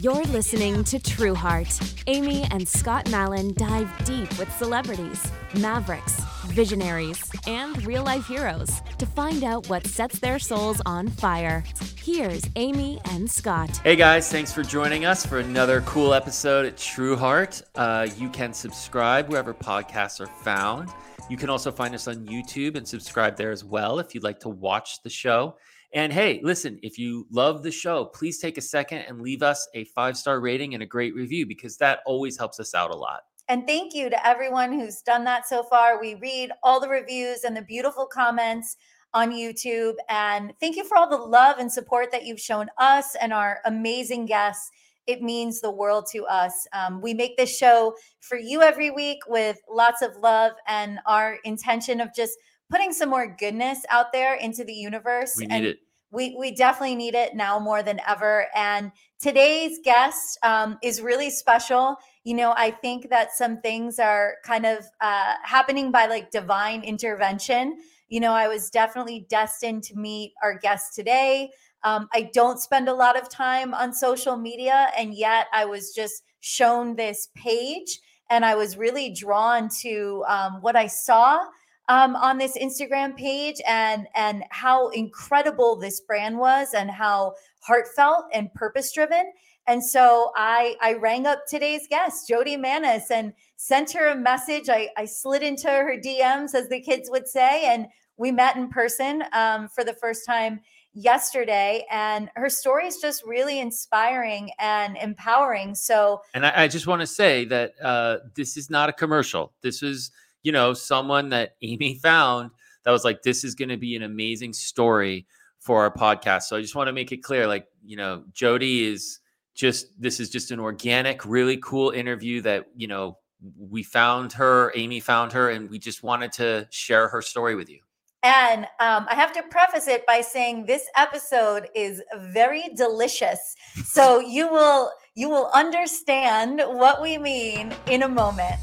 You're listening to True Heart. Amy and Scott Mallon dive deep with celebrities, mavericks, visionaries, and real life heroes to find out what sets their souls on fire. Here's Amy and Scott. Hey guys, thanks for joining us for another cool episode at True Heart. Uh, you can subscribe wherever podcasts are found. You can also find us on YouTube and subscribe there as well if you'd like to watch the show. And hey, listen, if you love the show, please take a second and leave us a five star rating and a great review because that always helps us out a lot. And thank you to everyone who's done that so far. We read all the reviews and the beautiful comments on YouTube. And thank you for all the love and support that you've shown us and our amazing guests. It means the world to us. Um, we make this show for you every week with lots of love and our intention of just putting some more goodness out there into the universe. We need and it. We, we definitely need it now more than ever. And today's guest um, is really special. You know, I think that some things are kind of uh, happening by like divine intervention. You know, I was definitely destined to meet our guest today. Um, I don't spend a lot of time on social media, and yet I was just shown this page and I was really drawn to um, what I saw um, on this Instagram page and and how incredible this brand was and how heartfelt and purpose driven. And so I I rang up today's guest, Jody Manis, and sent her a message. I, I slid into her DMs, as the kids would say, and we met in person um, for the first time yesterday and her story is just really inspiring and empowering so and i, I just want to say that uh, this is not a commercial this is you know, someone that Amy found that was like, this is going to be an amazing story for our podcast. So I just want to make it clear, like, you know, Jody is just, this is just an organic, really cool interview that, you know, we found her, Amy found her, and we just wanted to share her story with you. And um, I have to preface it by saying this episode is very delicious. So you will you will understand what we mean in a moment.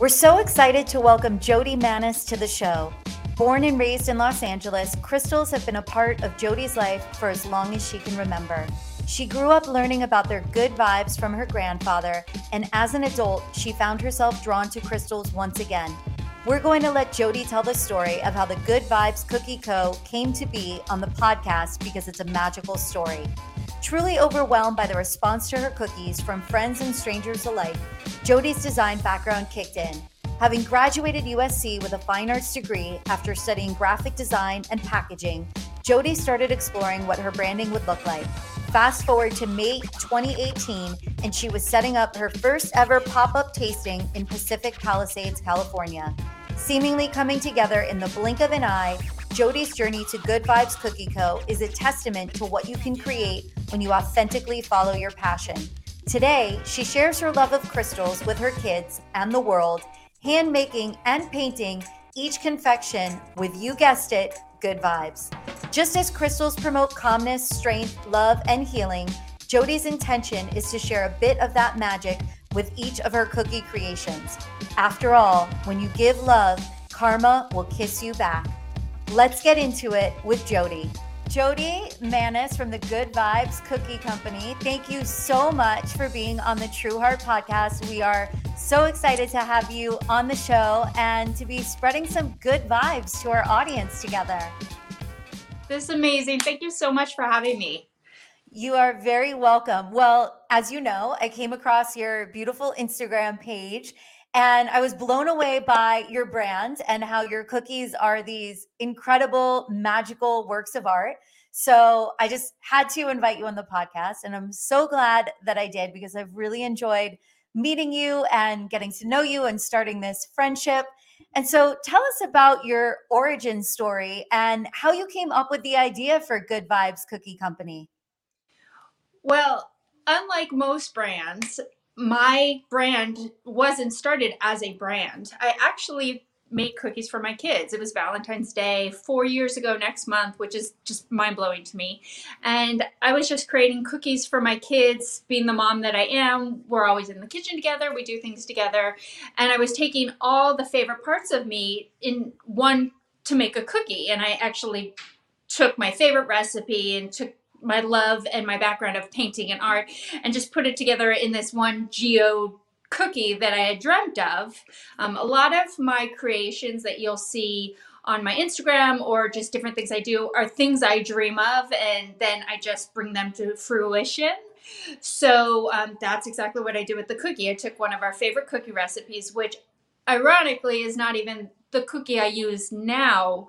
We're so excited to welcome Jody Manis to the show. Born and raised in Los Angeles, crystals have been a part of Jody's life for as long as she can remember. She grew up learning about their good vibes from her grandfather, and as an adult, she found herself drawn to crystals once again. We're going to let Jody tell the story of how the Good Vibes Cookie Co. came to be on the podcast because it's a magical story. Truly overwhelmed by the response to her cookies from friends and strangers alike, Jody's design background kicked in. Having graduated USC with a fine arts degree after studying graphic design and packaging, Jody started exploring what her branding would look like. Fast forward to May 2018, and she was setting up her first ever pop up tasting in Pacific Palisades, California. Seemingly coming together in the blink of an eye, Jody's journey to Good Vibes Cookie Co. is a testament to what you can create when you authentically follow your passion. Today, she shares her love of crystals with her kids and the world, hand making and painting each confection with, you guessed it, good vibes. Just as crystals promote calmness, strength, love, and healing, Jody's intention is to share a bit of that magic with each of her cookie creations. After all, when you give love, karma will kiss you back. Let's get into it with Jody. Jody Manis from the Good Vibes Cookie Company, thank you so much for being on the True Heart podcast. We are so excited to have you on the show and to be spreading some good vibes to our audience together. This is amazing. Thank you so much for having me. You are very welcome. Well, as you know, I came across your beautiful Instagram page and I was blown away by your brand and how your cookies are these incredible, magical works of art. So I just had to invite you on the podcast. And I'm so glad that I did because I've really enjoyed meeting you and getting to know you and starting this friendship. And so tell us about your origin story and how you came up with the idea for Good Vibes Cookie Company. Well, unlike most brands, my brand wasn't started as a brand. I actually make cookies for my kids. It was Valentine's Day four years ago next month, which is just mind blowing to me. And I was just creating cookies for my kids, being the mom that I am. We're always in the kitchen together, we do things together. And I was taking all the favorite parts of me in one to make a cookie. And I actually took my favorite recipe and took my love and my background of painting and art and just put it together in this one geode cookie that I had dreamt of. Um, a lot of my creations that you'll see on my Instagram or just different things I do are things I dream of and then I just bring them to fruition. So um, that's exactly what I did with the cookie. I took one of our favorite cookie recipes, which ironically is not even the cookie I use now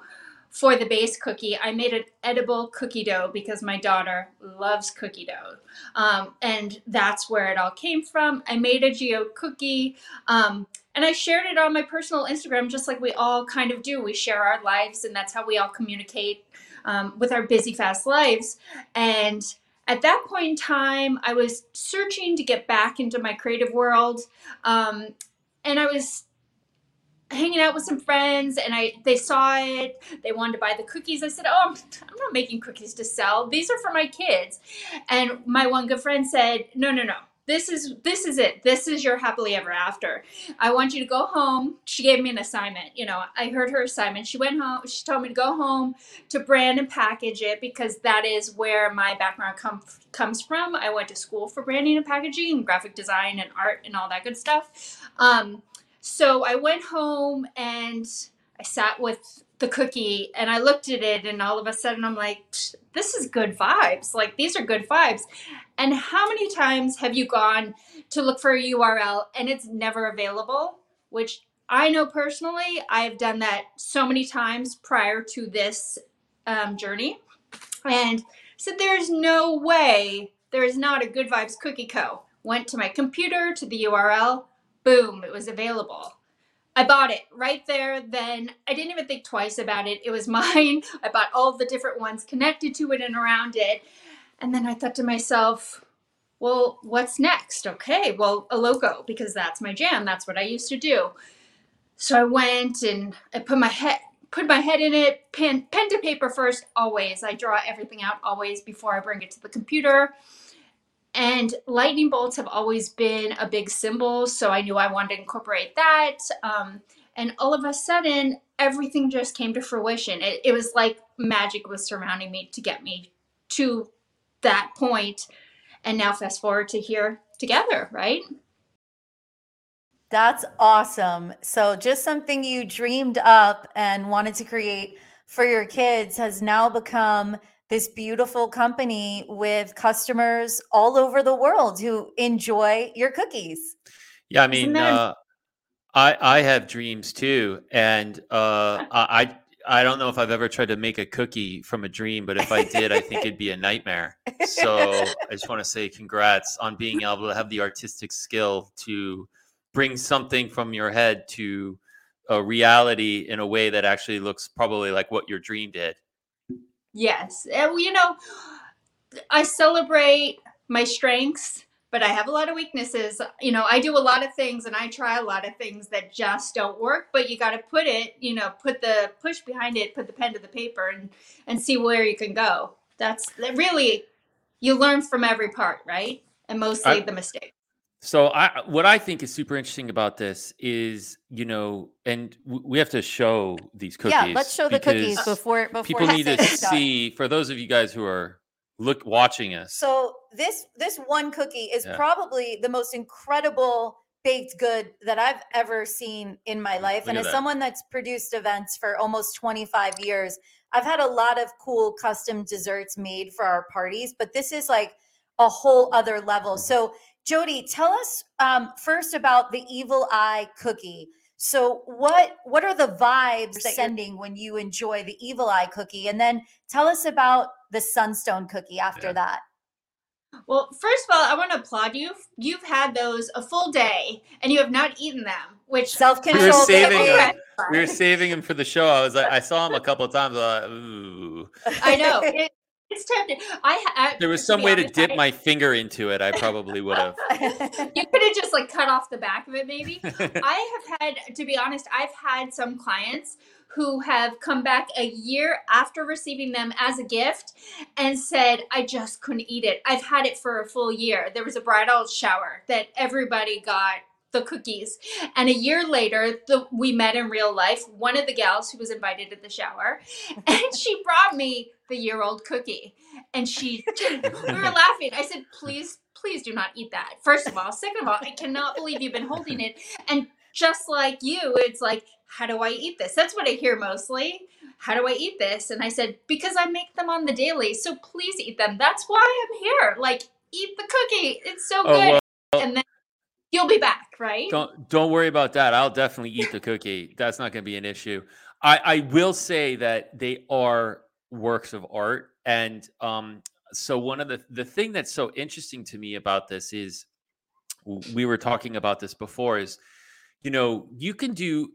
for the base cookie, I made an edible cookie dough because my daughter loves cookie dough. Um, and that's where it all came from. I made a geode cookie um, and I shared it on my personal Instagram, just like we all kind of do. We share our lives, and that's how we all communicate um, with our busy, fast lives. And at that point in time, I was searching to get back into my creative world. Um, and I was hanging out with some friends and I they saw it. They wanted to buy the cookies. I said, "Oh, I'm, not making cookies to sell. These are for my kids." And my one good friend said, "No, no, no. This is this is it. This is your happily ever after. I want you to go home." She gave me an assignment. You know, I heard her assignment. She went home. She told me to go home to brand and package it because that is where my background com- comes from. I went to school for branding and packaging, and graphic design and art and all that good stuff. Um, so I went home and I sat with the cookie and I looked at it and all of a sudden I'm like, this is good vibes. Like these are good vibes. And how many times have you gone to look for a URL and it's never available? Which I know personally, I've done that so many times prior to this um, journey. And said, there's no way there is not a Good Vibes Cookie Co. Went to my computer to the URL, boom, it was available. I bought it right there. Then I didn't even think twice about it. It was mine. I bought all the different ones connected to it and around it. And then I thought to myself, well, what's next? Okay, well, a logo, because that's my jam. That's what I used to do. So I went and I put my head put my head in it, pen pen to paper first, always. I draw everything out always before I bring it to the computer. And lightning bolts have always been a big symbol, so I knew I wanted to incorporate that. Um, and all of a sudden, everything just came to fruition. It, it was like magic was surrounding me to get me to that point. And now, fast forward to here together, right? That's awesome. So, just something you dreamed up and wanted to create for your kids has now become this beautiful company with customers all over the world who enjoy your cookies. Yeah, I mean, uh, I I have dreams too, and uh, I I don't know if I've ever tried to make a cookie from a dream, but if I did, I think it'd be a nightmare. So I just want to say congrats on being able to have the artistic skill to bring something from your head to a reality in a way that actually looks probably like what your dream did. Yes. And, you know, I celebrate my strengths, but I have a lot of weaknesses. You know, I do a lot of things and I try a lot of things that just don't work, but you got to put it, you know, put the push behind it, put the pen to the paper and and see where you can go. That's really you learn from every part, right? And mostly I, the mistake. So I what I think is super interesting about this is, you know, and w- we have to show these cookies. Yeah, let's show the cookies before before people need to see for those of you guys who are look watching us. So this this one cookie is yeah. probably the most incredible baked good that I've ever seen in my life. Look and as that. someone that's produced events for almost 25 years, I've had a lot of cool custom desserts made for our parties, but this is like a whole other level. Mm-hmm. So Jody, tell us um, first about the Evil Eye cookie. So, what what are the vibes that sending when you enjoy the Evil Eye cookie, and then tell us about the Sunstone cookie after yeah. that. Well, first of all, I want to applaud you. You've had those a full day, and you have not eaten them. Which self control. We were saving them. We were saving them for the show. I was like, I saw them a couple of times. I, like, Ooh. I know. It, it's tempting. I, I there was some way honest, to dip I, my finger into it. I probably would have. you could have just like cut off the back of it, maybe. I have had, to be honest, I've had some clients who have come back a year after receiving them as a gift and said, I just couldn't eat it. I've had it for a full year. There was a bridal shower that everybody got the cookies. And a year later, the, we met in real life. One of the gals who was invited to the shower, and she brought me the year old cookie. And she, we were laughing. I said, please, please do not eat that. First of all. Second of all, I cannot believe you've been holding it. And just like you, it's like, how do I eat this? That's what I hear mostly. How do I eat this? And I said, because I make them on the daily. So please eat them. That's why I'm here. Like, eat the cookie. It's so Oh, good. well- and then you'll be back, right? Don't don't worry about that. I'll definitely eat the cookie. That's not going to be an issue. I I will say that they are works of art, and um, so one of the the thing that's so interesting to me about this is we were talking about this before is you know you can do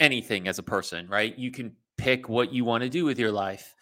anything as a person, right? You can pick what you want to do with your life.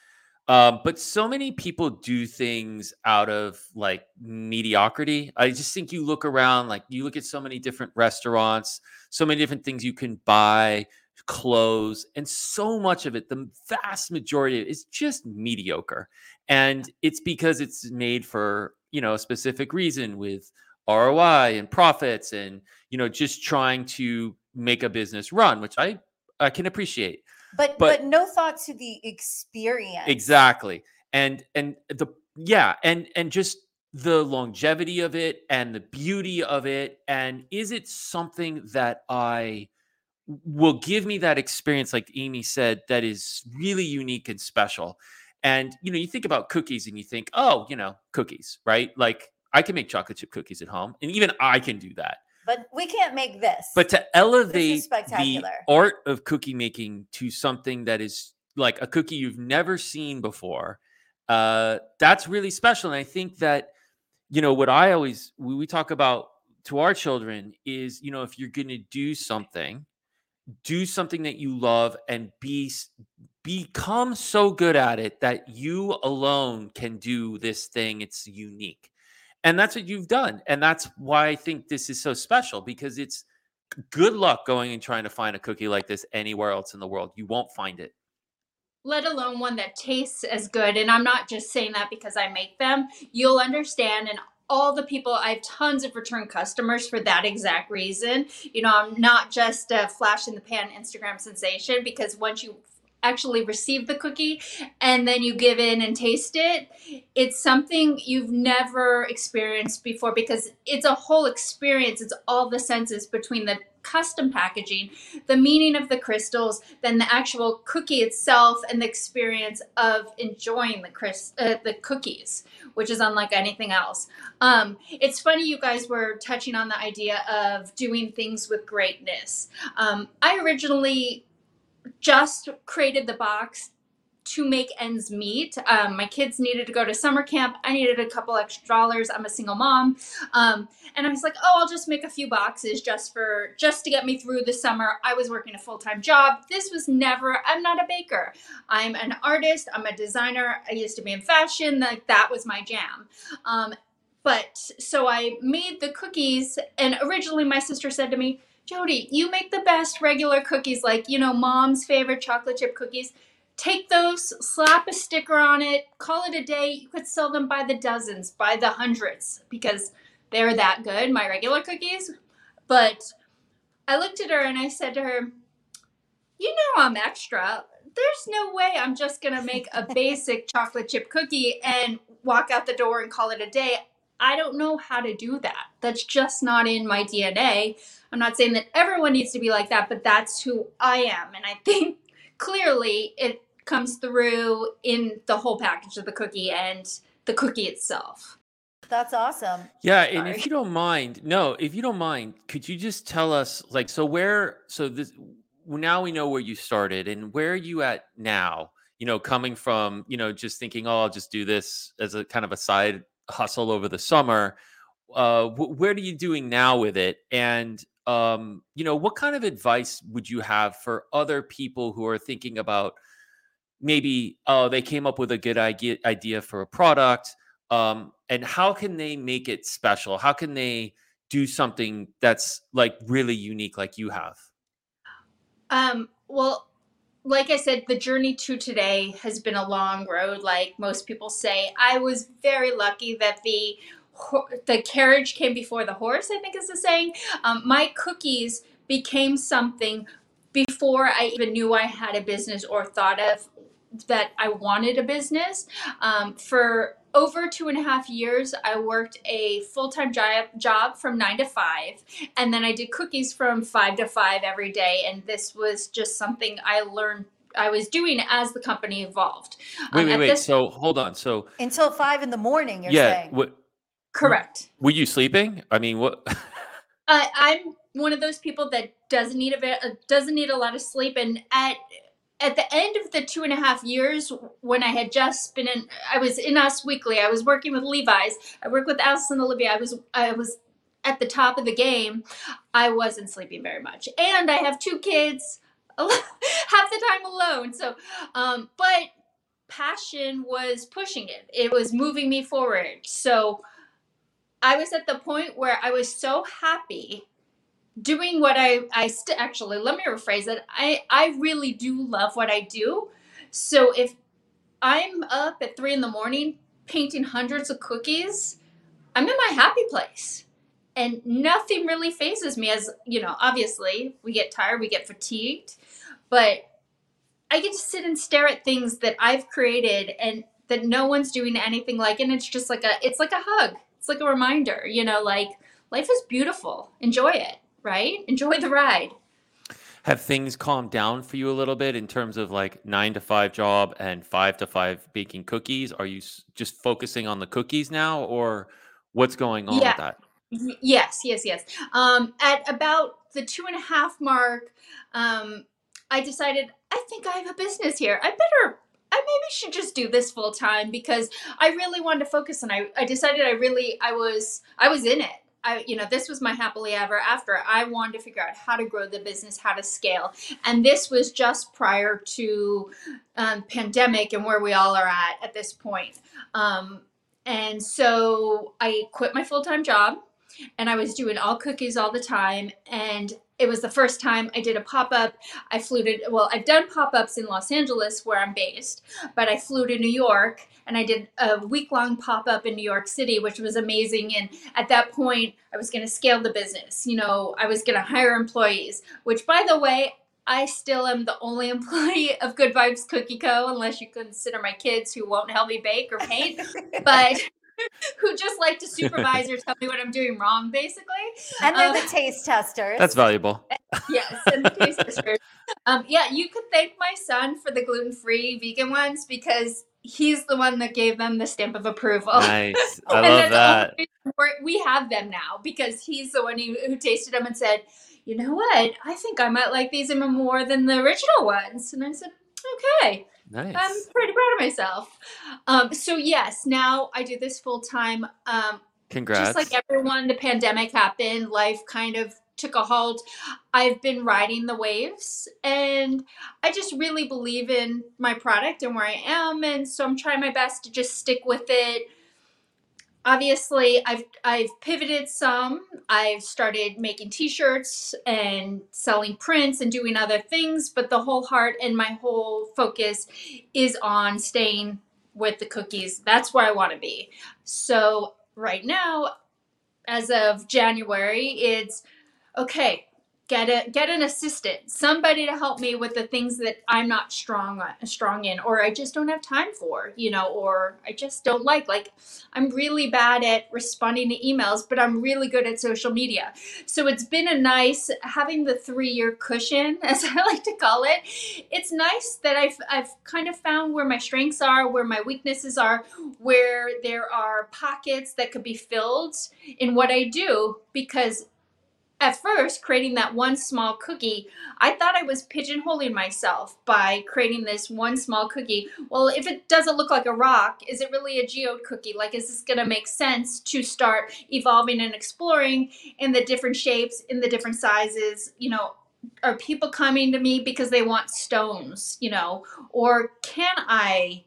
Um, but so many people do things out of like mediocrity. I just think you look around, like you look at so many different restaurants, so many different things you can buy, clothes, and so much of it, the vast majority of it is just mediocre. And it's because it's made for, you know, a specific reason with ROI and profits and, you know, just trying to make a business run, which I I can appreciate. But, But- but no thought to the experience. Exactly. And and the yeah, and and just the longevity of it and the beauty of it and is it something that I will give me that experience like Amy said that is really unique and special. And you know, you think about cookies and you think, "Oh, you know, cookies, right? Like I can make chocolate chip cookies at home and even I can do that." But we can't make this. But to elevate the art of cookie making to something that is like a cookie you've never seen before, uh, that's really special. And I think that, you know, what I always we, we talk about to our children is, you know, if you're going to do something, do something that you love and be become so good at it that you alone can do this thing. It's unique. And that's what you've done. And that's why I think this is so special because it's good luck going and trying to find a cookie like this anywhere else in the world. You won't find it. let alone one that tastes as good. And I'm not just saying that because I make them. You'll understand. And all the people, I have tons of return customers for that exact reason. You know, I'm not just a flash in the pan Instagram sensation because once you actually receive the cookie and then you give in and taste it, it's something you've never experienced before because it's a whole experience. It's all the senses between the custom packaging, the meaning of the crystals, then the actual cookie itself, and the experience of enjoying the cris- uh, the cookies, which is unlike anything else. Um, it's funny you guys were touching on the idea of doing things with greatness. Um, I originally just created the box to make ends meet. Um, my kids needed to go to summer camp. I needed a couple extra dollars. I'm a single mom. Um, and I was like, oh, I'll just make a few boxes just for just to get me through the summer. I was working a full-time job. This was never I'm not a baker. I'm an artist, I'm a designer. I used to be in fashion. Like that was my jam. Um, but so I made the cookies and originally my sister said to me, Jody, you make the best regular cookies, like, you know, mom's favorite chocolate chip cookies. Take those, slap a sticker on it, call it a day. You could sell them by the dozens, by the hundreds, because they're that good, my regular cookies. But I looked at her and I said to her, You know, I'm extra. There's no way I'm just going to make a basic chocolate chip cookie and walk out the door and call it a day. I don't know how to do that. That's just not in my DNA. I'm not saying that everyone needs to be like that, but that's who I am. And I think clearly it comes through in the whole package of the cookie and the cookie itself. That's awesome. Yeah, and Sorry. if you don't mind, no, if you don't mind, could you just tell us like so where so this now we know where you started and where are you at now? You know, coming from, you know, just thinking, oh, I'll just do this as a kind of a side hustle over the summer. Uh wh- where are you doing now with it? And um, you know, what kind of advice would you have for other people who are thinking about maybe oh, they came up with a good idea idea for a product um, and how can they make it special how can they do something that's like really unique like you have Um, well, like I said, the journey to today has been a long road. Like most people say, I was very lucky that the the carriage came before the horse. I think is the saying. Um, my cookies became something before I even knew I had a business or thought of that I wanted a business. Um, for over two and a half years, I worked a full time job, job from nine to five, and then I did cookies from five to five every day. And this was just something I learned I was doing as the company evolved. Wait, Um, wait, wait. this- So hold on. So Until five in the morning, you're yeah, saying. what Correct. were you sleeping? I mean, what? Uh, I'm one of those people that doesn't need a ve- uh, doesn't need a lot of sleep, and at at the end of the two and a half years when I had just been in, I was in Us Weekly. I was working with Levi's. I worked with Alice + Olivia. I was I was at the top of the game. I wasn't sleeping very much, and I have two kids. half the time alone. So, um, but passion was pushing it. It was moving me forward. So I was at the point where I was so happy doing what I I st- actually let me rephrase it. I I really do love what I do. So if I'm up at three in the morning painting hundreds of cookies, I'm in my happy place. And nothing really phases me as, you know, obviously we get tired, we get fatigued, but I get to sit and stare at things that I've created and that no one's doing anything like and it's just like a it's like a hug. It's like a reminder, you know, like life is beautiful. Enjoy it, right? Enjoy the ride. Have things calmed down for you a little bit in terms of like nine to five job and five to five baking cookies? Are you just focusing on the cookies now, or what's going on Yeah. with that? Yes, yes, yes. Um, at about the two and a half mark, um, I decided I think I have a business here. I better, I maybe should just do this full time because I really wanted to focus and I, I decided I really, I was, I was in it. I, you know, this was my happily ever after. I wanted to figure out how to grow the business, how to scale, and this was just prior to um, pandemic and where we all are at at this point. Um, and so I quit my full time job and I was doing all cookies all the time. And it was the first time I did a pop up. I flew to, well, I've done pop ups in Los Angeles where I'm based, but I flew to New York and I did a week long pop up in New York City, which was amazing. And at that point, I was going to scale the business. You know, I was going to hire employees, which by the way, I still am the only employee of Good Vibes Cookie Co., unless you consider my kids who won't help me bake or paint, but who just like to supervise or tell me what I'm doing wrong, basically. and they're Um, the taste testers. That's valuable. Yes, and the taste testers. Um, yeah, you could thank my son for the gluten free vegan ones because he's the one that gave them the stamp of approval. Nice. I love that. we're- we have them now because he's the one who, who tasted them and said, you know what? I think I might like these even more than the original ones. And I said, okay. I'm pretty proud of myself. Um, so yes, now I do this full time. Um, Congrats. just like everyone, the pandemic happened. Life kind of took a halt. I've been riding the waves, and I just really believe in my product and where I am, and so I'm trying my best to just stick with it. Obviously, I've I've pivoted some. I've started making T-shirts and selling prints and doing other things, but the whole heart and my whole focus is on staying with the cookies. That's where I want to be. So right now, as of January, it's okay. Get a get an assistant, somebody to help me with the things that I'm not strong on, strong in, or I just don't have time for, you know, or I just don't like. Like I'm really bad at responding to emails, but I'm really good at social media. So it's been a nice having the three year cushion, as I like to call it. It's nice that I've I've kind of found where my strengths are, where my weaknesses are, where there are pockets that could be filled in what I do because at first creating that one small cookie i thought i was pigeonholing myself by creating this one small cookie. Well if it doesn't look like a rock is it really a geode cookie? Like is this going to make sense to start evolving and exploring in the different shapes in the different sizes? You know are people coming to me because they want stones you know? Or can i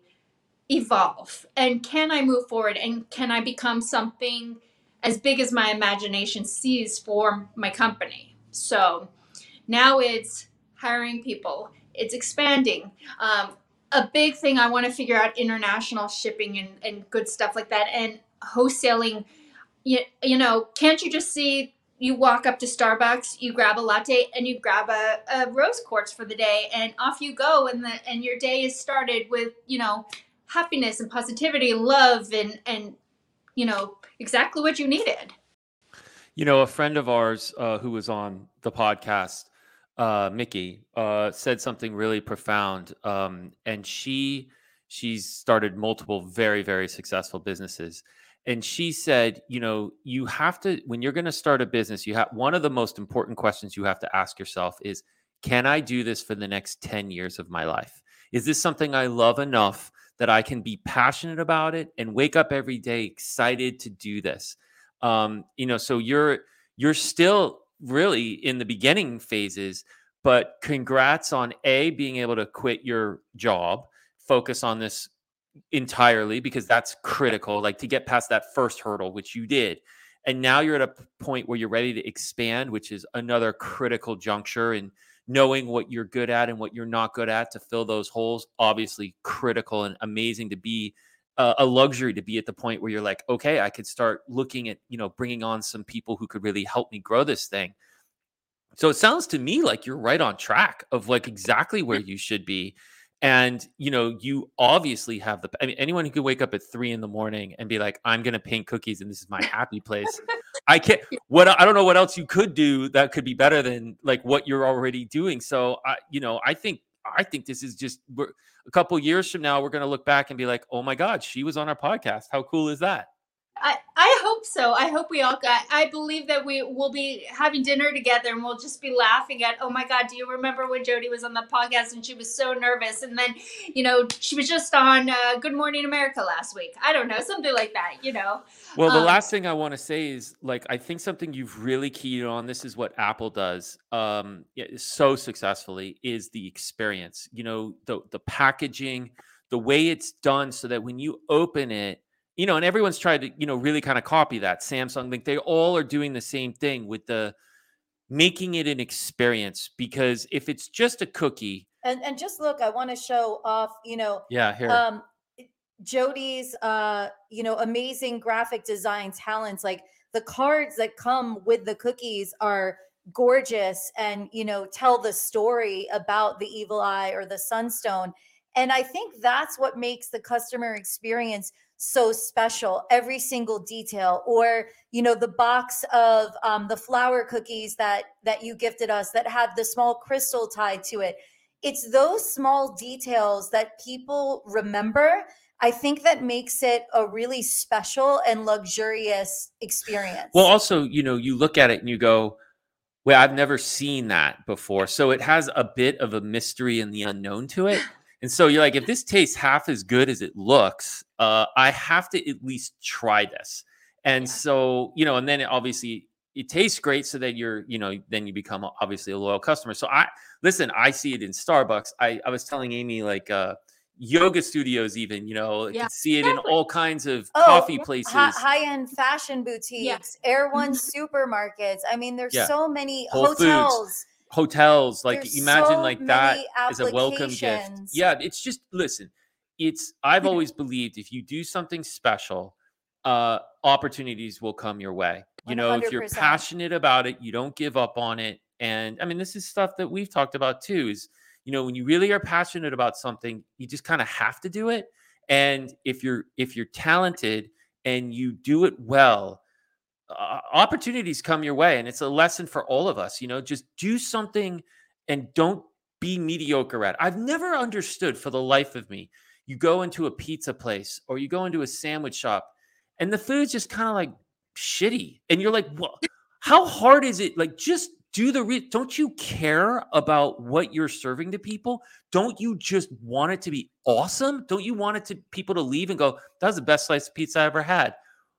evolve? And can i move forward? And can i become something as big as my imagination sees for my company. So now it's hiring people. It's expanding. Um, a big thing i want to figure out international shipping and, and good stuff like that and wholesaling. You, you know can't you just see you walk up to Starbucks, you grab a latte, and you grab a, a rose quartz for the day, and off you go, and the and your day is started with you know happiness and positivity love and and you know exactly what you needed. You know, a friend of ours uh, who was on the podcast, uh, Mickey, uh, said something really profound, um, and she she's started multiple very very successful businesses and she said you know you have to when you're going to start a business you have one of the most important questions you have to ask yourself is can i do this for the next 10 years of my life is this something i love enough that i can be passionate about it and wake up every day excited to do this. Um, you know so you're you're still really in the beginning phases but congrats on a being able to quit your job focus on this entirely because that's critical like to get past that first hurdle which you did. And now you're at a point where you're ready to expand which is another critical juncture and knowing what you're good at and what you're not good at to fill those holes obviously critical and amazing to be uh, a luxury to be at the point where you're like okay i could start looking at you know bringing on some people who could really help me grow this thing. So it sounds to me like you're right on track of like exactly where you should be and you know you obviously have the i mean anyone who could wake up at three in the morning and be like i'm gonna paint cookies and this is my happy place i can't what i don't know what else you could do that could be better than like what you're already doing. So i you know i think i think this is just a couple years from now we're gonna look back and be like oh my god she was on our podcast. How cool is that I, I hope so. I hope we all got. I believe that we will be having dinner together and we'll just be laughing at, oh my God, do you remember when Jody was on the podcast and she was so nervous? And then, you know, she was just on uh, Good Morning America last week. I don't know, something like that, you know? Well, the um, last thing I want to say is like, I think something you've really keyed on, this is what Apple does um, so successfully, is the experience. You know, the, the packaging, the way it's done so that when you open it, you know, and everyone's tried to, you know, really kind of copy that. Samsung, like they all are doing the same thing with the making it an experience because if it's just a cookie. And and just look, I want to show off, you know, yeah, here. Um Jody's uh, you know, amazing graphic design talents. Like the cards that come with the cookies are gorgeous and you know tell the story about the evil eye or the sunstone and i think that's what makes the customer experience so special every single detail or you know the box of um, the flower cookies that that you gifted us that have the small crystal tied to it. It's those small details that people remember i think that makes it a really special and luxurious experience. Well also you know you look at it and you go well i've never seen that before. So it has a bit of a mystery and the unknown to it and so you're like, if this tastes half as good as it looks, uh, I have to at least try this. And so, you know, and then it obviously it tastes great so that you're, you know, then you become obviously a loyal customer. So I listen, I see it in Starbucks. I, I was telling Amy like uh yoga studios even you know yeah. see it exactly. in all kinds of oh, coffee places high-end fashion boutiques yeah. air one mm-hmm. supermarkets i mean there's yeah. so many Whole hotels Foods hotels like There's imagine so like that is a welcome gift. yeah it's just listen it's i've always believed if you do something special uh opportunities will come your way. You 100%. know if you're passionate about it you don't give up on it. And i mean this is stuff that we've talked about too is you know when you really are passionate about something you just kind of have to do it. And if you're if you're talented and you do it well opportunities come your way and it's a lesson for all of us you know just do something and don't be mediocre at it. i've never understood for the life of me you go into a pizza place or you go into a sandwich shop and the food's just kind of like shitty and you're like well how hard is it like just do the re- don't you care about what you're serving to people? Don't you just want it to be awesome? Don't you want it to people to leave and go that was the best slice of pizza i ever had.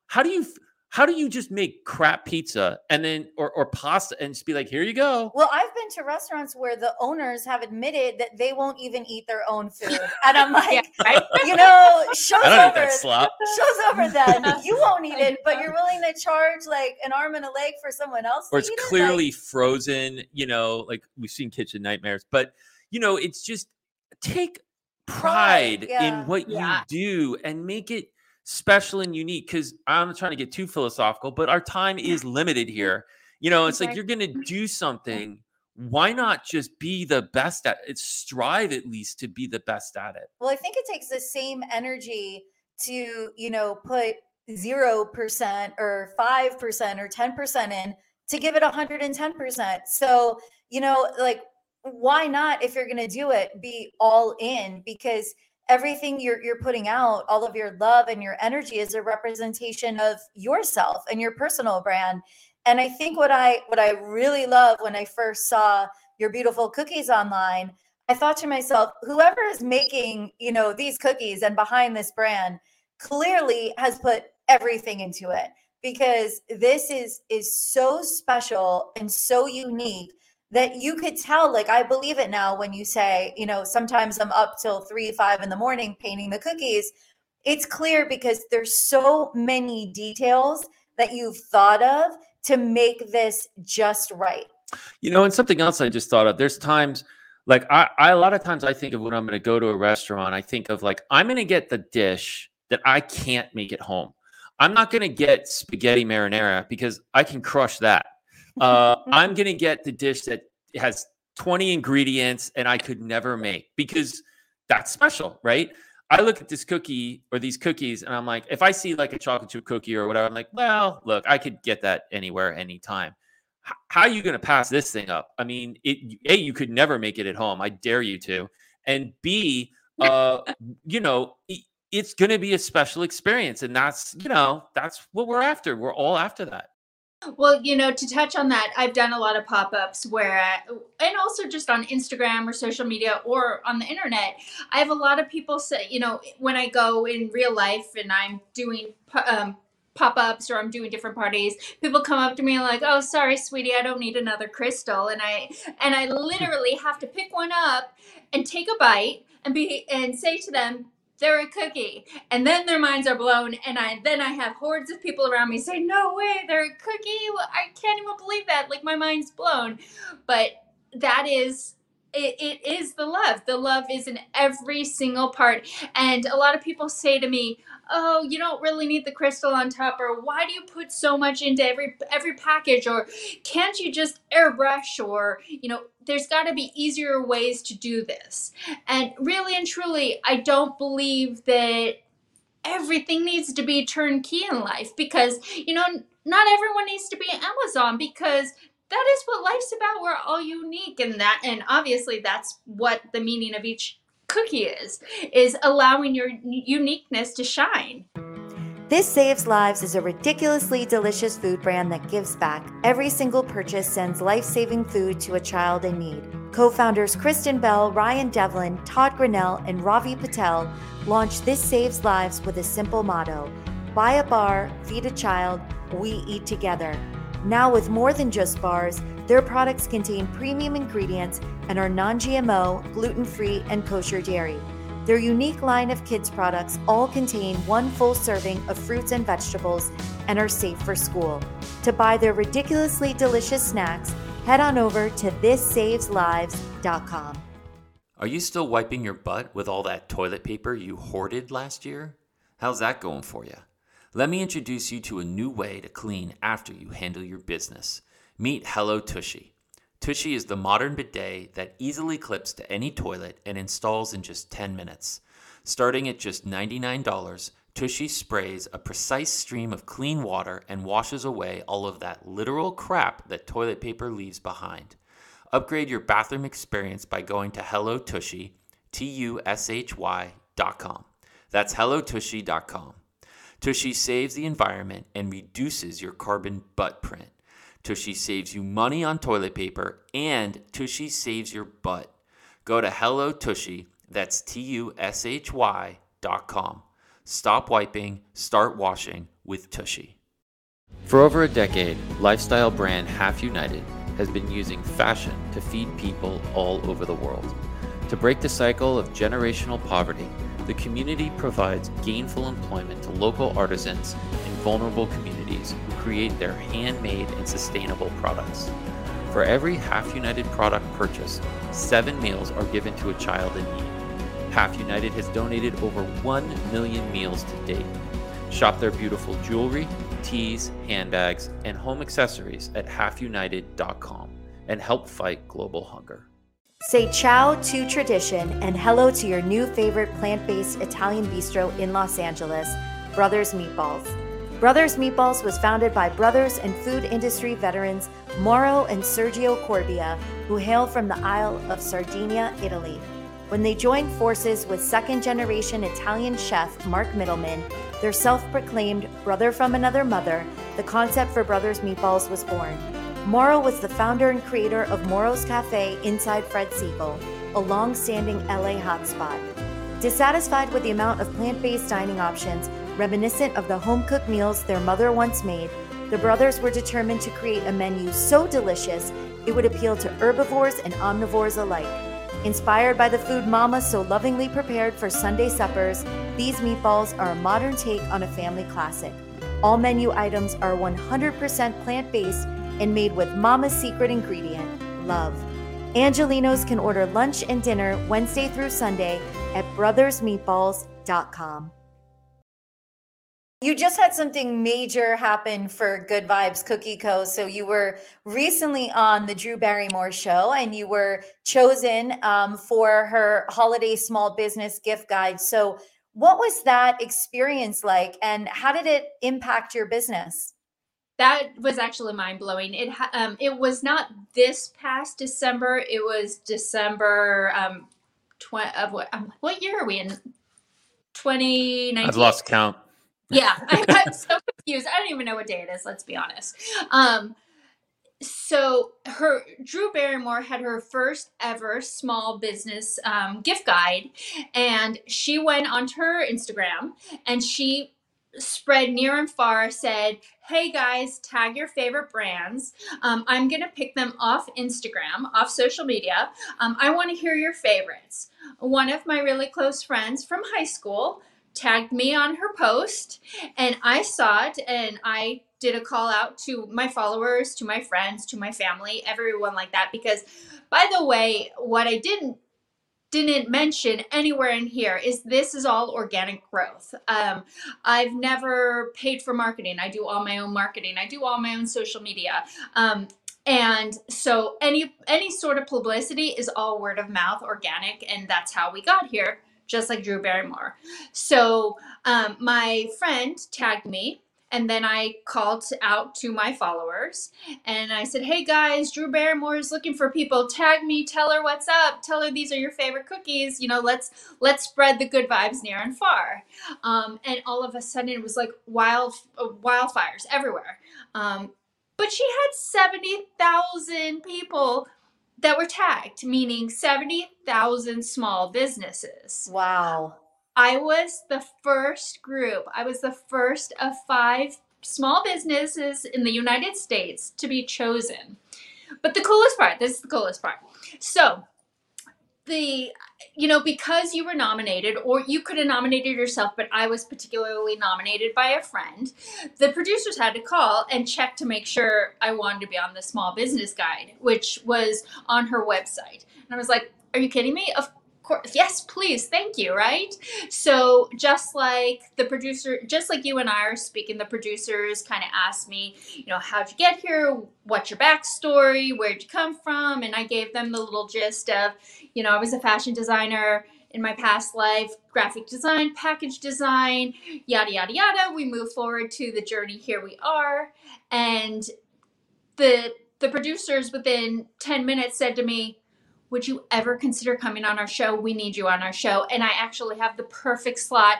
How do you how do you just make crap pizza and then or, or pasta and just be like here you go well i've been to restaurants where the owners have admitted that they won't even eat their own food and i'm like yeah, right? you know show's over slop. show's over then you won't eat it but you're willing to charge like an arm and a leg for someone else or it's clearly it? like, frozen you know like we've seen kitchen nightmares but you know it's just take pride, pride yeah. in what yeah. you do and make it special and unique because I'm not trying to get too philosophical, but our time is limited here. You know, it's like you're going to mm-hmm. do something. Why not just be the best at it? Strive at least to be the best at it. Well, I think it takes the same energy to, you know, put 0% or 5% or 10% in to give it 110%. So, you know, like, why not, if you're going to do it, be all in? Because everything you're, you're putting out, all of your love and your energy is a representation of yourself and your personal brand. And I think what I what I really love when I first saw your beautiful cookies online I thought to myself, whoever is making, you know, these cookies and behind this brand clearly has put everything into it because this is is so special and so unique that you could tell like I believe it now when you say, you know, sometimes I'm up till 3 5 in the morning painting the cookies. It's clear because there's so many details that you've thought of to make this just right. You know, and something else I just thought of. There's times like I, I a lot of times I think of when I'm going to go to a restaurant, I think of like I'm going to get the dish that I can't make at home. I'm not going to get spaghetti marinara because I can crush that. Uh, I'm going to get the dish that has 20 ingredients and I could never make because that's special, right? I look at this cookie or these cookies and I'm like, if I see like a chocolate chip cookie or whatever, I'm like, well, look, I could get that anywhere, anytime h- how are you going to pass this thing up? I mean, it a you could never make it at home. I dare you to, and b, uh, you know, it's going to be a special experience, and that's you know that's what we're after. We're all after that. Well, you know, to touch on that, I've done a lot of pop ups where, and also just on Instagram or social media or on the internet, I have a lot of people say, you know, when I go in real life and I'm doing um, pop ups or I'm doing different parties, people come up to me and like, "Oh, sorry, sweetie, I don't need another crystal," and I and I literally have to pick one up and take a bite and be and say to them. They're a cookie, and then their minds are blown, and I then I have hordes of people around me say, "No way, they're a cookie! I can't even believe that! Like my mind's blown." But that is it, it is the love. The love is in every single part, and a lot of people say to me, "Oh, you don't really need the crystal on top," or "Why do you put so much into every every package?" or "Can't you just airbrush?" or you know, there's got to be easier ways to do this. And really and truly, I don't believe that everything needs to be turnkey in life because, you know, not everyone needs to be Amazon because that is what life's about. We're all unique and that and obviously that's what the meaning of each cookie is is allowing your uniqueness to shine. This Saves Lives is a ridiculously delicious food brand that gives back. Every single purchase sends life saving food to a child in need. Co founders Kristen Bell, Ryan Devlin, Todd Grinnell, and Ravi Patel launched This Saves Lives with a simple motto Buy a bar, feed a child, we eat together. Now, with more than just bars, their products contain premium ingredients and are non GMO, gluten free, and kosher dairy. Their unique line of kids' products all contain one full serving of fruits and vegetables and are safe for school. To buy their ridiculously delicious snacks, head on over to thissaveslives.com. Are you still wiping your butt with all that toilet paper you hoarded last year? How's that going for you? Let me introduce you to a new way to clean after you handle your business. Meet Hello Tushy. Tushy is the modern bidet that easily clips to any toilet and installs in just 10 minutes. Starting at just $99, Tushy sprays a precise stream of clean water and washes away all of that literal crap that toilet paper leaves behind. Upgrade your bathroom experience by going to Hello Tushy, T U S H Y dot com. That's HelloTushy.com. Tushy saves the environment and reduces your carbon butt print. Tushy saves you money on toilet paper and Tushy saves your butt. Go to Hello Tushy, that's T U S H Y dot com. Stop wiping, start washing with Tushy. For over a decade, lifestyle brand Half United has been using fashion to feed people all over the world. To break the cycle of generational poverty, the community provides gainful employment to local artisans vulnerable communities who create their handmade and sustainable products. For every Half United product purchased, seven meals are given to a child in need. Half United has donated over 1 million meals to date. Shop their beautiful jewelry, teas, handbags, and home accessories at halfunited.com and help fight global hunger. Say ciao to tradition and hello to your new favorite plant based Italian bistro in Los Angeles, Brothers Meatballs. Brothers Meatballs was founded by brothers and food industry veterans Mauro and Sergio Corbia, who hail from the Isle of Sardinia, Italy. When they joined forces with second generation Italian chef Mark Middleman, their self proclaimed brother from another mother, the concept for Brothers Meatballs was born. Mauro was the founder and creator of Mauro's Cafe inside Fred Segal, a long standing LA hotspot. Dissatisfied with the amount of plant based dining options, reminiscent of the home cooked meals their mother once made, the brothers were determined to create a menu so delicious it would appeal to herbivores and omnivores alike. Inspired by the food Mama so lovingly prepared for Sunday suppers, these meatballs are a modern take on a family classic. All menu items are 100% plant based and made with Mama's secret ingredient, love. Angelinos can order lunch and dinner Wednesday through Sunday at brothersmeatballs.com. You just had something major happen for Good Vibes Cookie Co. So you were recently on the Drew Barrymore show and you were chosen um, for her holiday small business gift guide. So what was that experience like and how did it impact your business? that was actually mind blowing. It um, it was not this past December. It was December um, tw- of what um, what year are we in? Twenty nineteen. I've lost count. Yeah, I, I'm so confused. I don't even know what day it is. Let's be honest. Um, so her Drew Barrymore had her first ever small business um, gift guide, and she went onto her Instagram and she spread near and far said hey guys tag your favorite brands. Um, i'm gonna pick them off instagram off social media. Um, i want to hear your favorites. One of my really close friends from high school tagged me on her post and i saw it and i did a call out to my followers to my friends to my family everyone like that because by the way what i didn't didn't mention anywhere in here is this is all organic growth. Um, I've never paid for marketing. I do all my own marketing. I do all my own social media. Um, and so any any sort of publicity is all word of mouth, organic, and that's how we got here. Just like Drew Barrymore. So um, my friend tagged me and then I called out to my followers and I said, Hey guys, Drew Barrymore is looking for people. Tag me, tell her what's up, tell her these are your favorite cookies. You know, let's let's spread the good vibes near and far. Um, and all of a sudden it was like wild uh, wildfires everywhere. Um, but she had 70,000 people that were tagged, meaning 70,000 small businesses. Wow. I was the first group, I was the first of five small businesses in the United States to be chosen. But the coolest part, this is the coolest part. So, the you know because you were nominated or you could have nominated yourself but i was particularly nominated by a friend the producers had to call and check to make sure i wanted to be on the small business guide which was on her website and i was like are you kidding me of course yes please thank you right? So just like the producer just like you and i are speaking the producers kind of asked me you know how'd you get here? What's your backstory? Where'd you come from? And i gave them the little gist of you know i was a fashion designer in my past life graphic design package design yada yada yada. We move forward to the journey here we are. And the the producers within 10 minutes said to me would you ever consider coming on our show? We need you on our show. And I actually have the perfect slot.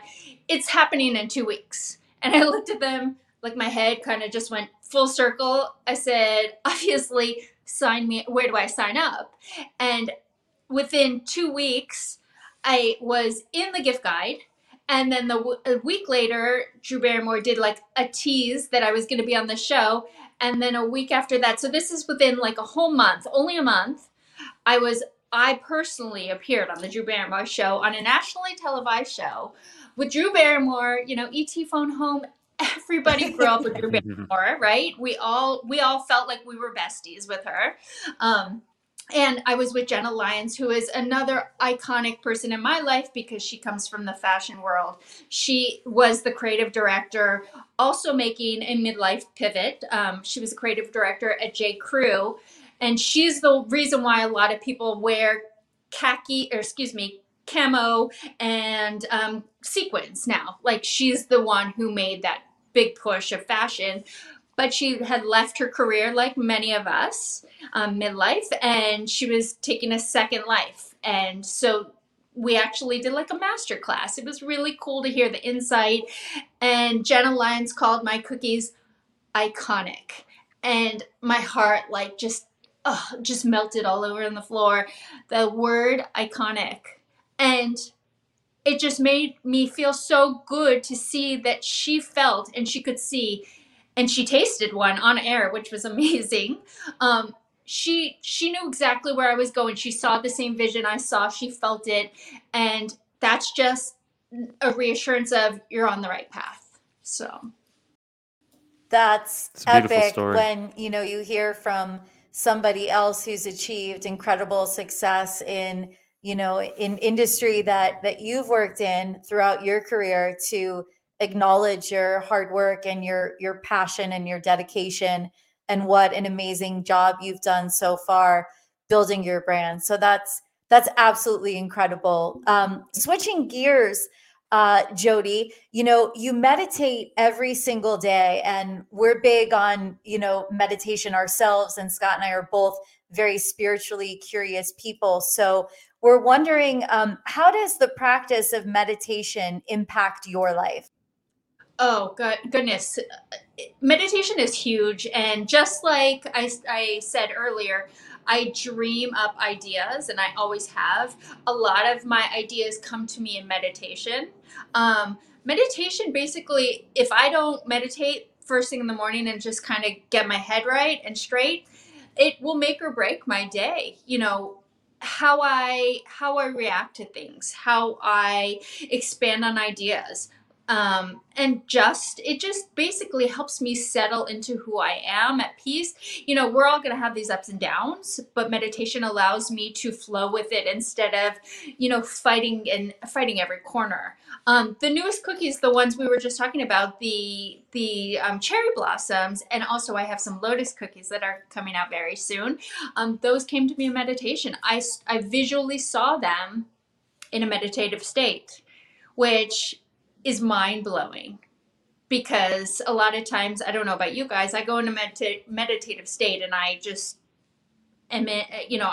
It's happening in two weeks. And I looked at them, like my head kind of just went full circle. I said, obviously, sign me. Where do I sign up? And within two weeks, I was in the gift guide. And then the a week later, Drew Barrymore did like a tease that I was going to be on the show. And then a week after that, so this is within like a whole month, only a month. I was I personally appeared on the Drew Barrymore show on a nationally televised show with Drew Barrymore, you know, ET phone home. Everybody grew up with Drew Barrymore, right? We all we all felt like we were besties with her. Um, and I was with Jenna Lyons, who is another iconic person in my life because she comes from the fashion world. She was the creative director, also making a midlife pivot. Um, she was a creative director at J. Crew, and she's the reason why a lot of people wear khaki, or excuse me, camo and um, sequins now. Like she's the one who made that big push of fashion. But she had left her career like many of us um, midlife and she was taking a second life. And so we actually did like a master class. It was really cool to hear the insight. And jenna lyons called my cookies iconic. And my heart like just oh, just melted all over on the floor the word iconic and it just made me feel so good to see that she felt and she could see and she tasted one on air, which was amazing. Um, she she knew exactly where I was going. She saw the same vision I saw. She felt it, and that's just a reassurance of you're on the right path. So that's epic story. when you know you hear from somebody else who's achieved incredible success in you know in industry that that you've worked in throughout your career to acknowledge your hard work and your your passion and your dedication and what an amazing job you've done so far building your brand. So that's that's absolutely incredible. Um, switching gears uh, jody you know you meditate every single day and we're big on you know meditation ourselves and scott and i are both very spiritually curious people. So we're wondering um, how does the practice of meditation impact your life? Oh God, goodness, meditation is huge, and just like I, I said earlier, I dream up ideas, and I always have. A lot of my ideas come to me in meditation. Um, meditation, basically, if I don't meditate first thing in the morning and just kind of get my head right and straight, it will make or break my day. You know, how I how I react to things, how I expand on ideas um, and just it just basically helps me settle into who i am at peace. You know we're all going to have these ups and downs but meditation allows me to flow with it instead of you know fighting and fighting every corner. Um, the newest cookies the ones we were just talking about the the um, cherry blossoms and also i have some lotus cookies that are coming out very soon. Um, those came to me in meditation. I i visually saw them in a meditative state which is mind blowing because a lot of times I don't know about you guys, I go into medita- meditative state and I just am eh, you know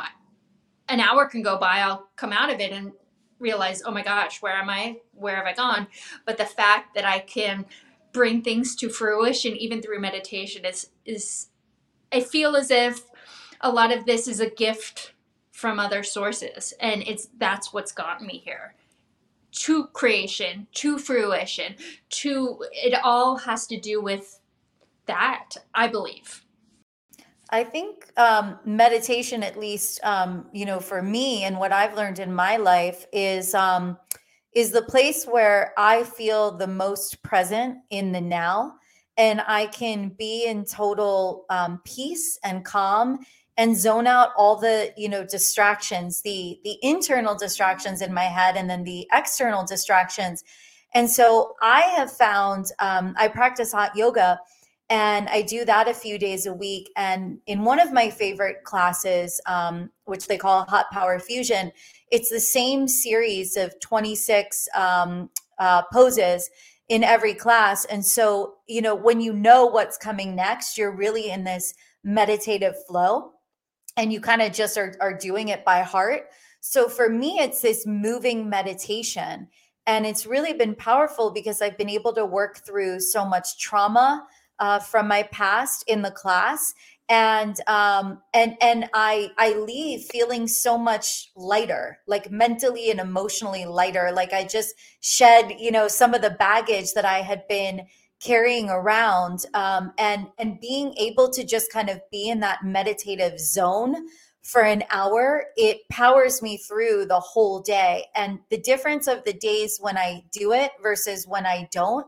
an hour can go by, I'll come out of it and realize, oh my gosh, where am I? Where have I gone? But the fact that I can bring things to fruition even through meditation is is I feel as if a lot of this is a gift from other sources and it's that's what's gotten me here to creation, to fruition, to it all has to do with that, I believe. I think um, meditation, at least, um, you know, for me and what I've learned in my life is um, is the place where I feel the most present in the now, and I can be in total um, peace and calm and zone out all the you know distractions the the internal distractions in my head and then the external distractions. And so i have found um, i practice hot yoga and i do that a few days a week. And in one of my favorite classes um, which they call hot power fusion it's the same series of 26 um, uh, poses in every class. And so you know when you know what's coming next you're really in this meditative flow and you kind of just are, are doing it by heart. So for me, it's this moving meditation. And it's really been powerful because I've been able to work through so much trauma uh, from my past in the class. And um, and and I I leave feeling so much lighter, like mentally and emotionally lighter. Like I just shed, you know, some of the baggage that I had been carrying around um, and and being able to just kind of be in that meditative zone for an hour it powers me through the whole day. And the difference of the days when i do it versus when i don't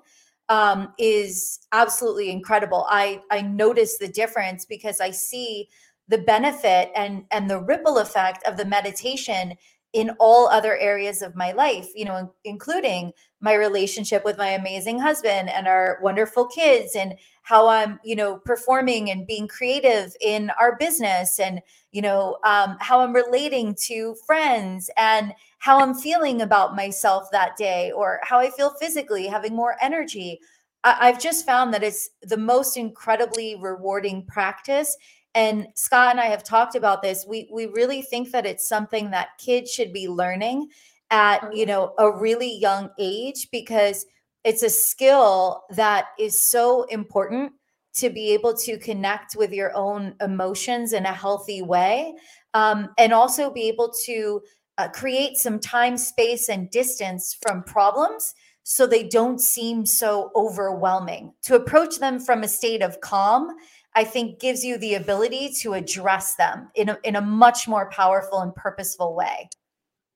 um, is absolutely incredible. I i notice the difference because i see the benefit and and the ripple effect of the meditation in all other areas of my life, you know, including my relationship with my amazing husband and our wonderful kids and how I'm, you know, performing and being creative in our business and, you know, um, how I'm relating to friends and how I'm feeling about myself that day or how I feel physically, having more energy. I- I've just found that it's the most incredibly rewarding practice and Scott and I have talked about this. We we really think that it's something that kids should be learning at, you know, a really young age because it's a skill that is so important to be able to connect with your own emotions in a healthy way um, and also be able to uh, create some time space and distance from problems so they don't seem so overwhelming to approach them from a state of calm I think gives you the ability to address them in a, in a much more powerful and purposeful way.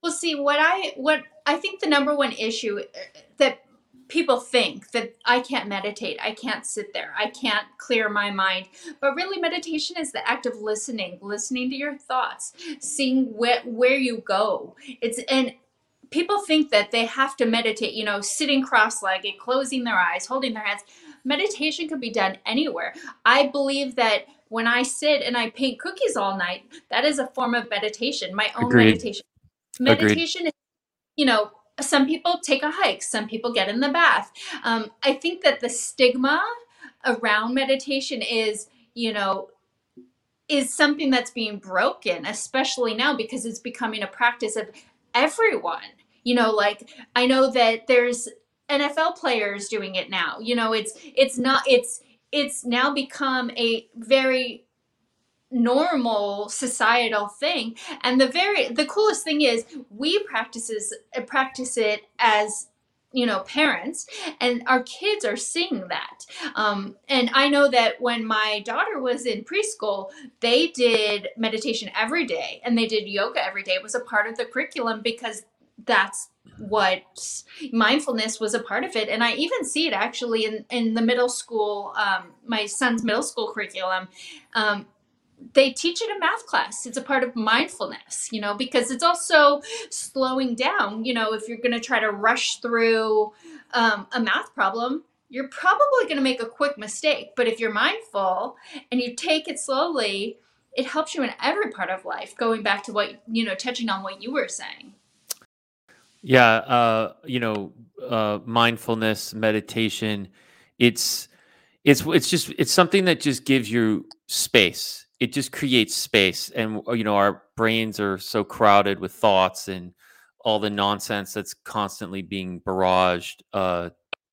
Well, see, what I what I think the number one issue uh, that people think that I can't meditate, I can't sit there, I can't clear my mind. But really, meditation is the act of listening, listening to your thoughts, seeing where where you go. It's and people think that they have to meditate, you know, sitting cross-legged, closing their eyes, holding their hands meditation could be done anywhere. I believe that when I sit and I paint cookies all night, that is a form of meditation, my own Agreed. meditation. Meditation Agreed. is, you know, some people take a hike, some people get in the bath. Um, I think that the stigma around meditation is, you know, is something that's being broken, especially now because it's becoming a practice of everyone. You know, like I know that there's NFL players doing it now. You know, it's it's not it's it's now become a very normal societal thing. And the very the coolest thing is we practices practice it as you know parents and our kids are seeing that. Um, and i know that when my daughter was in preschool they did meditation every day and they did yoga every day. It was a part of the curriculum because that's what mindfulness was a part of it. And i even see it actually in, in the middle school um, my son's middle school curriculum. Um, they teach it in math class. It's a part of mindfulness you know because it's also slowing down. You know if you're going to try to rush through um, a math problem you're probably going to make a quick mistake. But if you're mindful and you take it slowly it helps you in every part of life going back to what you know touching on what you were saying yeah, uh, you know, uh, mindfulness, meditation. It's it's it's just it's something that just gives you space. It just creates space, and you know, our brains are so crowded with thoughts and all the nonsense that's constantly being barraged uh,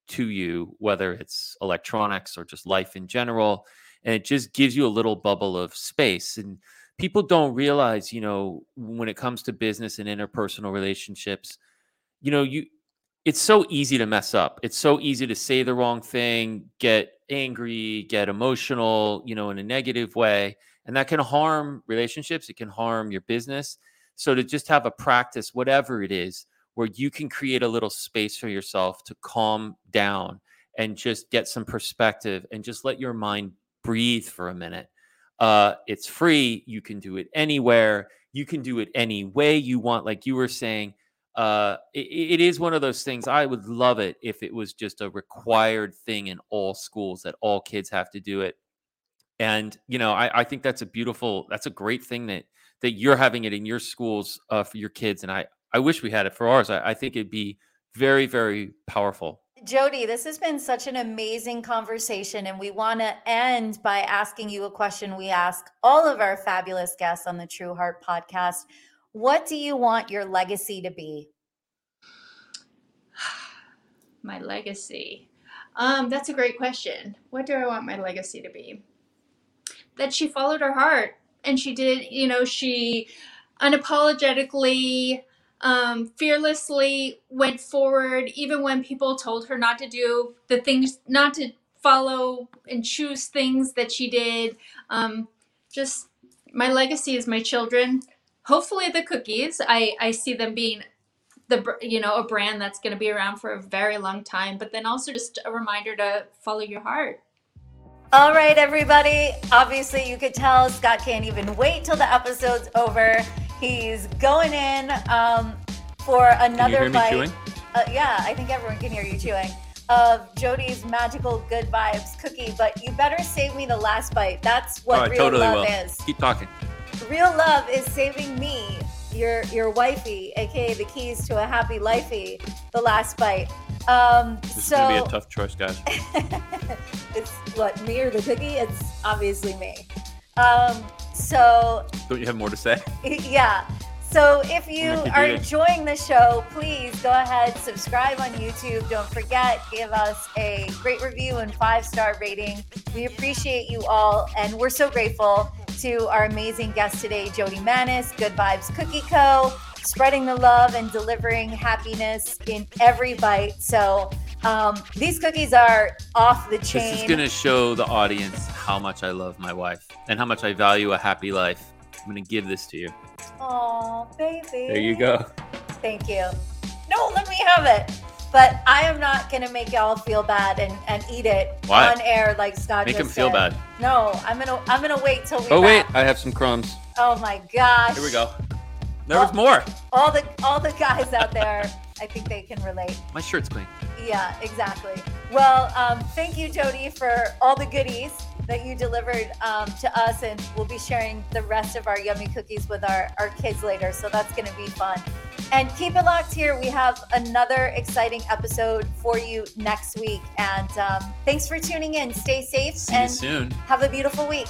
to you, whether it's electronics or just life in general. And it just gives you a little bubble of space. And people don't realize, you know, when it comes to business and interpersonal relationships, you know, you it's so easy to mess up. It's so easy to say the wrong thing, get angry, get emotional, you know, in a negative way, and that can harm relationships, it can harm your business. So to just have a practice whatever it is where you can create a little space for yourself to calm down and just get some perspective and just let your mind breathe for a minute. Uh, it's free. You can do it anywhere. You can do it any way you want. Like you were saying, uh, it, it is one of those things. I would love it if it was just a required thing in all schools that all kids have to do it. And you know, I, I think that's a beautiful, that's a great thing that that you're having it in your schools uh, for your kids. And I I wish we had it for ours. I, I think it'd be very very powerful. Jody, this has been such an amazing conversation, and we want to end by asking you a question we ask all of our fabulous guests on the True Heart podcast. What do you want your legacy to be? my legacy. Um, that's a great question. What do I want my legacy to be? That she followed her heart and she did, you know, she unapologetically, um, fearlessly went forward, even when people told her not to do the things, not to follow and choose things that she did. Um, just my legacy is my children hopefully the cookies i i see them being the you know a brand that's going to be around for a very long time but then also just a reminder to follow your heart All right, everybody. Obviously, you could tell Scott can't even wait till the episode's over. He's going in um, for another hear me bite. chewing? Uh, yeah, I think everyone can hear you chewing. Of Jody's magical good vibes cookie, but you better save me the last bite. That's what oh, real totally love will. is. Keep talking. Real love is saving me, your your wifey, aka the keys to a happy lifey, the last bite. Um, This so is gonna be a tough choice, guys. it's what me or the cookie? It's obviously me. Um, so Don't you have more to say? yeah. So if you are enjoying the show, please go ahead, subscribe on YouTube. Don't forget, give us a great review and five star rating. We appreciate you all, and we're so grateful to our amazing guest today, Jody Manis, Good Vibes Cookie Co., spreading the love and delivering happiness in every bite. So um, these cookies are off the chain. This is gonna show the audience how much I love my wife and how much I value a happy life. I'm gonna give this to you. Oh, baby. There you go. Thank you. No, let me have it. But I am not gonna make y'all feel bad and, and eat it Why? on air like Scott Make just him feel said. bad. No, I'm gonna I'm gonna wait till we. Oh wait. I have some crumbs. Oh my gosh. Here we go. There was more. All the all the guys out there, I think they can relate. My shirt's clean. Yeah, exactly. Well, um, thank you, Jody, for all the goodies that you delivered um, to us, and we'll be sharing the rest of our yummy cookies with our, our kids later. So that's going to be fun. And keep it locked here. We have another exciting episode for you next week. And um, thanks for tuning in. Stay safe See you and soon. have a beautiful week.